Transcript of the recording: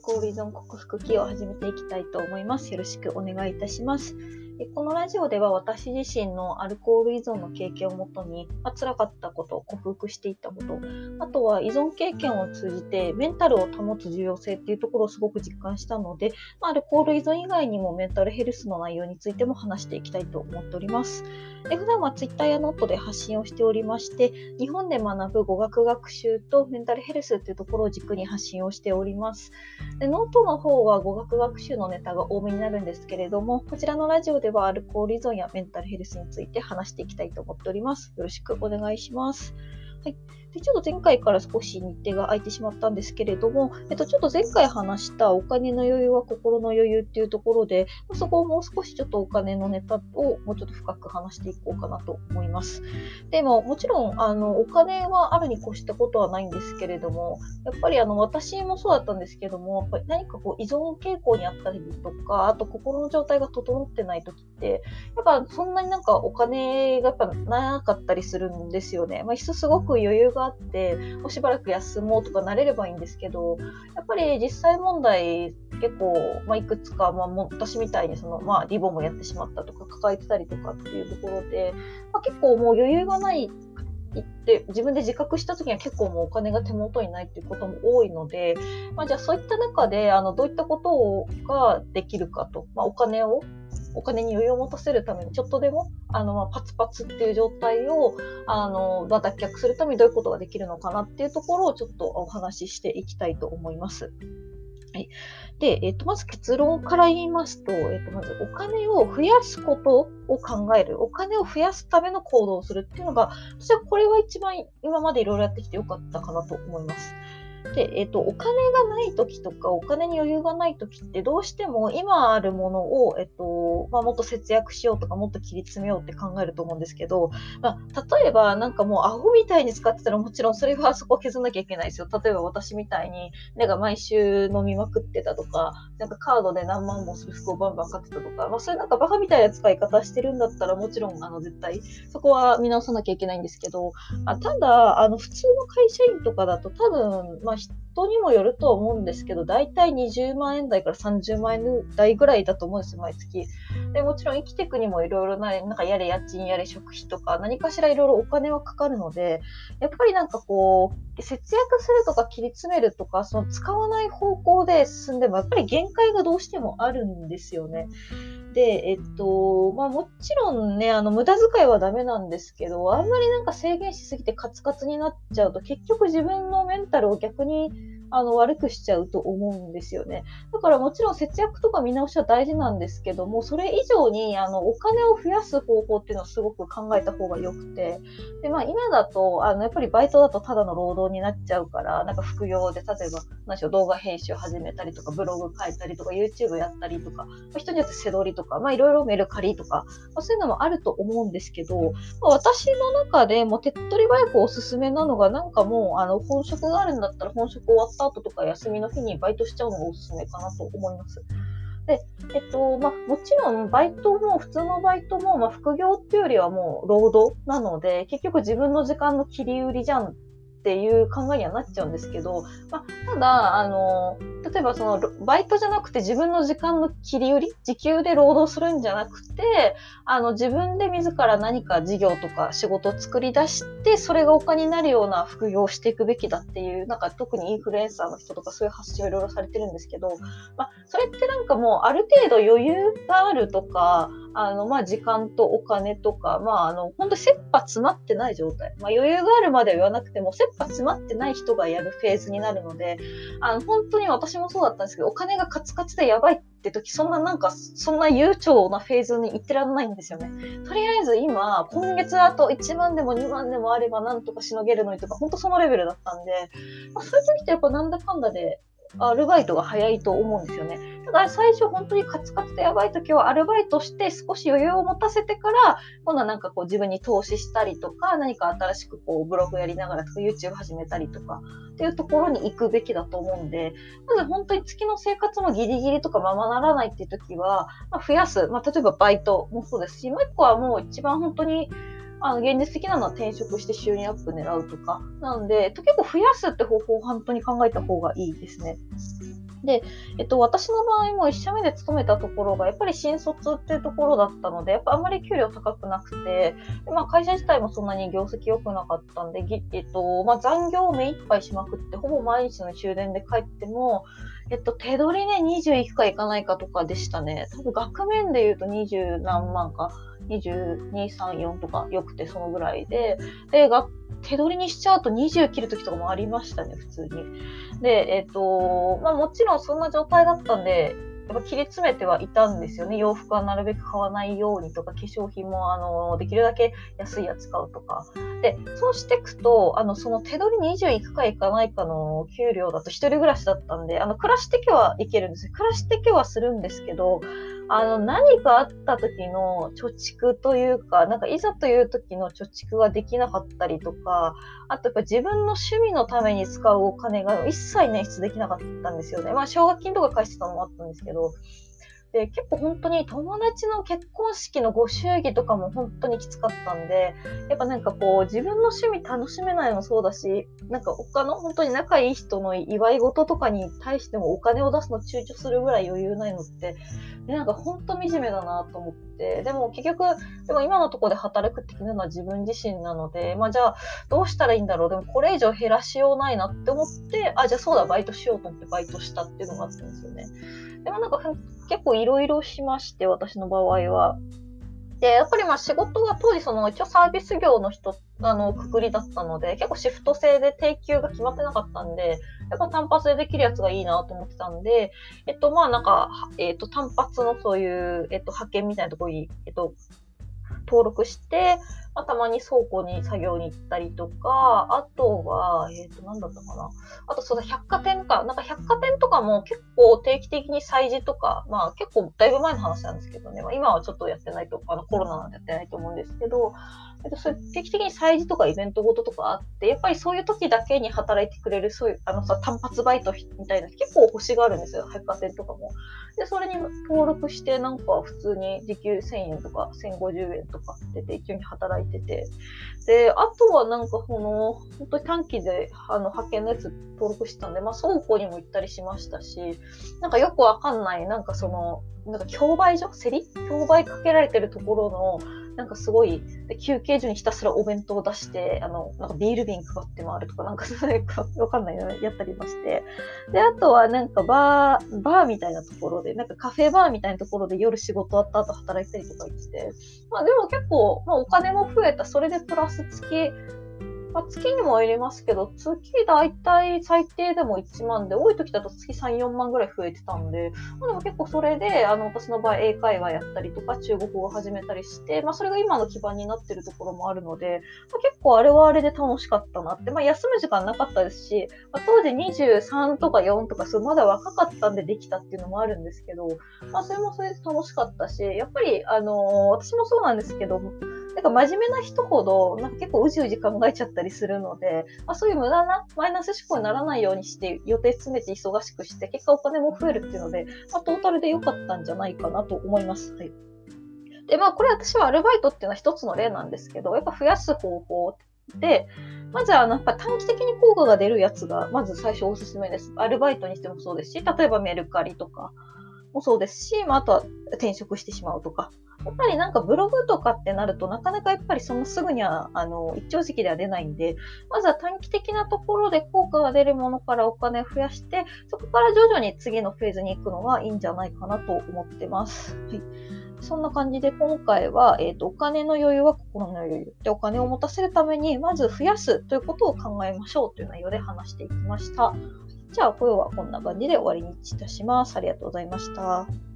依存克服記を始めていきたいと思います。よろしくお願いいたします。でこのラジオでは私自身のアルコール依存の経験をもとに、まあ、辛かったことを、克服していったこと、あとは依存経験を通じてメンタルを保つ重要性っていうところをすごく実感したので、まあ、アルコール依存以外にもメンタルヘルスの内容についても話していきたいと思っております。で普段は Twitter やノートで発信をしておりまして、日本で学ぶ語学学習とメンタルヘルスっていうところを軸に発信をしております。でノートの方は語学学習のネタが多めになるんですけれども、こちらのラジオでではアルコール依存やメンタルヘルスについて話していきたいと思っております。よろしくお願いします。はい。で、ちょっと前回から少し日程が空いてしまったんですけれども、えっと、ちょっと前回話したお金の余裕は心の余裕っていうところで、そこをもう少しちょっとお金のネタをもうちょっと深く話していこうかなと思います。でも、もちろん、あの、お金はあるに越したことはないんですけれども、やっぱりあの、私もそうだったんですけども、やっぱり何かこう依存傾向にあったりとか、あと心の状態が整ってない時って、やっぱそんなになんかお金がやっぱなかったりするんですよね。まあ、すごく余裕があってもうしばらく休もうとかなれればいいんですけどやっぱり実際問題結構、まあ、いくつか、まあ、私みたいにその、まあ、リボンもやってしまったとか抱えてたりとかっていうところで、まあ、結構もう余裕がないって自分で自覚した時には結構もうお金が手元にないっていうことも多いので、まあ、じゃあそういった中であのどういったことができるかと、まあ、お金をお金に余裕を持たせるためにちょっとでもあの、まあ、パツパツっていう状態をあの、まあ、脱却するためにどういうことができるのかなっていうところをちょっとお話ししていきたいと思います。はい。で、えっ、と、まず結論から言いますと、えっ、と、まずお金を増やすことを考える。お金を増やすための行動をするっていうのが、私はこれは一番今までいろいろやってきてよかったかなと思います。で、えっ、と、お金がない時とか、お金に余裕がない時って、どうしても今あるものを、えっ、と、まあ、もっと節約しようとか、もっと切り詰めようって考えると思うんですけど、まあ、例えば、なんかもうアホみたいに使ってたら、もちろんそれはそこ削んなきゃいけないですよ。例えば私みたいに、なんか毎週飲みまくってたとか、なんかカードで何万もする服をバンバン買ってたとか、まあ、そういうなんかバカみたいな使い方してるんだったら、もちろん、あの、絶対、そこは見直さなきゃいけないんですけど、あただ、あの、普通の会社員とかだと多分、まあ、人にもよるとは思うんですけど、大体20万円台から30万円台ぐらいだと思うんですよ、毎月。でもちろん生きていくにもいろいろな、なんかやれ家賃やれ食費とか、何かしらいろいろお金はかかるので、やっぱりなんかこう、節約するとか切り詰めるとか、その使わない方向で進んでも、やっぱり限界がどうしてもあるんですよね。で、えっと、まあもちろんね、あの、無駄遣いはダメなんですけど、あんまりなんか制限しすぎてカツカツになっちゃうと、結局自分のメンタルを逆にあの悪くしちゃうと思うんですよね。だからもちろん節約とか見直しは大事なんですけども、それ以上にあのお金を増やす方法っていうのはすごく考えた方が良くて、でまあ、今だとあのやっぱりバイトだとただの労働になっちゃうから、なんか副業で例えば何でしょう動画編集始めたりとか、ブログ書いたりとか、YouTube やったりとか、まあ、人によって背取りとか、まあいろいろメルカリとか、まあ、そういうのもあると思うんですけど、まあ、私の中でも手っ取り早くおすすめなのが、なんかもうあの本職があるんだったら本職終わったタートとか休みの日にバイトしちゃうのがおすすめかなと思います。で、えっと、まあ、もちろん、バイトも、普通のバイトも、まあ、副業っていうよりはもう、労働なので、結局自分の時間の切り売りじゃんっていう考えにはなっちゃうんですけど、まあ、ただ、あの、例えばその、バイトじゃなくて自分の時間の切り売り、時給で労働するんじゃなくて、あの、自分で自ら何か事業とか仕事を作り出して、それがお金になるような副業をしていくべきだっていう、なんか特にインフルエンサーの人とかそういう発信をいろいろされてるんですけど、まあ、それってなんかもうある程度余裕があるとか、あの、まあ、時間とお金とか、まあ、あの、本当切羽詰まってない状態。まあ、余裕があるまでは言わなくても、切羽詰まってない人がやるフェーズになるので、あの、本当に私もそうだったんですけど、お金がカツカツでやばいって時、そんななんか、そんな悠長なフェーズに行ってらんないんですよね。とりあえず今、今月あと1万でも2万でもあればなんとかしのげるのにとか、本当そのレベルだったんで、まあ、そういう時ってやっぱなんだかんだで、アルバイトが早いと思うんですよね。だから最初本当にカツカツでやばい時はアルバイトして少し余裕を持たせてから、今度はなんかこう自分に投資したりとか、何か新しくこうブログやりながらとか YouTube 始めたりとかっていうところに行くべきだと思うんで、まず本当に月の生活もギリギリとかままならないっていう時は、まあ、増やす。まあ、例えばバイトもそうですし、もう一個はもう一番本当にあの、現実的なのは転職して収入アップ狙うとか。なんで、結構増やすって方法を本当に考えた方がいいですね。で、えっと、私の場合も1社目で勤めたところが、やっぱり新卒っていうところだったので、やっぱあんまり給料高くなくて、まあ、会社自体もそんなに業績良くなかったんで、えっと、まあ、残業を目いっぱいしまくって、ほぼ毎日の終電で帰っても、えっと、手取りね、20いくかいかないかとかでしたね。多分額面で言うと20何万か、22、3、4とか良くてそのぐらいで、で、手取りにしちゃうと20切る時とかもありましたね、普通に。で、えっ、ー、と、まあもちろんそんな状態だったんで、やっぱ切り詰めてはいたんですよね。洋服はなるべく買わないようにとか、化粧品もあのできるだけ安いやつ買うとか。で、そうしていくと、あのその手取り20いくかいかないかの給料だと一人暮らしだったんで、あの暮らしてけはいけるんです。暮らしてけはするんですけど、あの、何かあった時の貯蓄というか、なんかいざという時の貯蓄ができなかったりとか、あとやっぱ自分の趣味のために使うお金が一切捻出できなかったんですよね。まあ、奨学金とか返してたのもあったんですけど、で、結構本当に友達の結婚式のご祝儀とかも本当にきつかったんで、やっぱなんかこう自分の趣味楽しめないのもそうだし、なんか他の本当に仲いい人の祝い事とかに対してもお金を出すの躊躇するぐらい余裕ないのって、でなんか本当惨めだなと思って、でも結局、でも今のところで働くって決めるのは自分自身なので、まあじゃあどうしたらいいんだろう、でもこれ以上減らしようないなって思って、あ、じゃあそうだ、バイトしようと思ってバイトしたっていうのがあったんですよね。でもなんか結構いろいろしまして、私の場合は。で、やっぱりまあ仕事が当時その一応サービス業の人、あの、くくりだったので、結構シフト制で定休が決まってなかったんで、やっぱ単発でできるやつがいいなと思ってたんで、えっとまあなんか、えっと単発のそういう、えっと派遣みたいなところに、えっと、登録して、まあ、たまに倉庫に作業に行ったりとか、あとは、えっ、ー、と、なんだったかな。あと、そうだ、百貨店か。なんか百貨店とかも結構定期的に催事とか、まあ結構だいぶ前の話なんですけどね、まあ、今はちょっとやってないと、あのコロナなんでやってないと思うんですけど、えっと、それ定期的に催事とかイベントごととかあって、やっぱりそういう時だけに働いてくれる、そういう、あのさ、単発バイトみたいな結構星があるんですよ、百貨店とかも。で、それに登録して、なんか普通に時給1000円とか1050円とかって定期に働いててて、で、あとはなんかその、本当短期であの派遣のやつ登録してたんで、まあ倉庫にも行ったりしましたし、なんかよくわかんない、なんかその、なんか競売所？競り？競売かけられてるところの、なんかすごい、休憩所にひたすらお弁当を出して、あの、なんかビール瓶配って回るとか、なんかそれかわかんないよ、ねやったりまして。で、あとはなんかバー、バーみたいなところで、なんかカフェバーみたいなところで夜仕事終わった後働いたりとかして、まあでも結構、まあお金も増えた、それでプラス月まあ、月にも入れますけど、月だいたい最低でも1万で、多い時だと月3、4万ぐらい増えてたんで、まあ、でも結構それで、あの、私の場合英会話やったりとか、中国語を始めたりして、まあ、それが今の基盤になってるところもあるので、まあ、結構あれはあれで楽しかったなって、まあ、休む時間なかったですし、まあ、当時23とか4とか、そうまだ若かったんでできたっていうのもあるんですけど、まあ、それもそれで楽しかったし、やっぱり、あのー、私もそうなんですけど、なんか真面目な人ほど、なんか結構うじうじ考えちゃったりするので、まあ、そういう無駄なマイナス思考にならないようにして予定詰めて忙しくして、結果お金も増えるっていうので、まあ、トータルで良かったんじゃないかなと思います。はい。で、まあ、これ私はアルバイトっていうのは一つの例なんですけど、やっぱ増やす方法で、まずは、やっぱ短期的に効果が出るやつが、まず最初おすすめです。アルバイトにしてもそうですし、例えばメルカリとかもそうですし、まあ、あとは転職してしまうとか、やっぱりなんかブログとかってなるとなかなかやっぱりそのすぐにはあの一朝時期では出ないんで、まずは短期的なところで効果が出るものからお金を増やして、そこから徐々に次のフェーズに行くのがいいんじゃないかなと思ってます。はいそんな感じで今回は、えーと、お金の余裕は心の余裕でお金を持たせるためにまず増やすということを考えましょうという内容で話していきました。じゃあ今日はこんな感じで終わりにいたします。ありがとうございました。